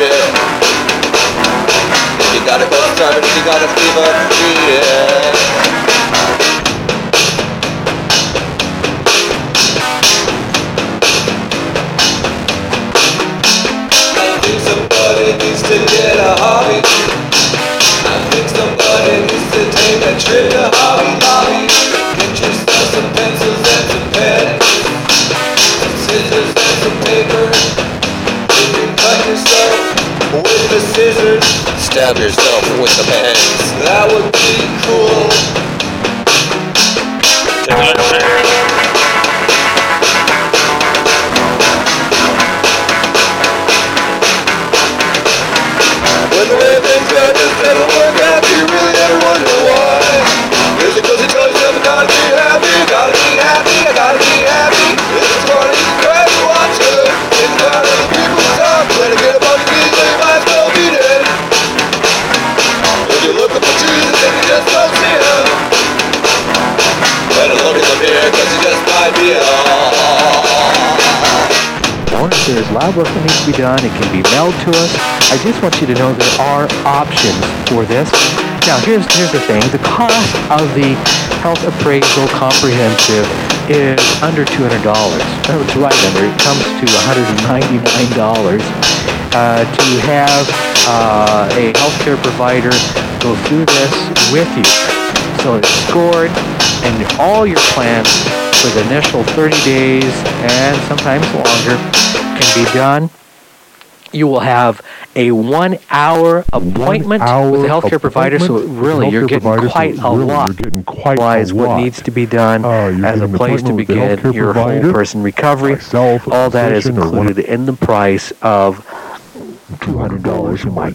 need you got a starving, if you got a fever, treat it. I think somebody needs to get a hobby. I think somebody needs to take a trip stab yourself with the pens. That would be cool. Or if there's lab work that needs to be done, it can be mailed to us. I just want you to know there are options for this. Now, here's here's the thing: the cost of the health appraisal comprehensive is under two hundred dollars. It's right under. It comes to one hundred and ninety-nine dollars uh, to have uh, a healthcare provider go through this with you. So it's scored, and all your plans for the initial 30 days and sometimes longer can be done. You will have a one-hour appointment hour with a healthcare provider, so appointment with a really you're getting provider, so quite a really lot. You're getting quite a what lot. needs to be done Uh, as a place to appointment with the begin your whole person recovery. myself, All that is physician, or one of included in the price of $200 a month.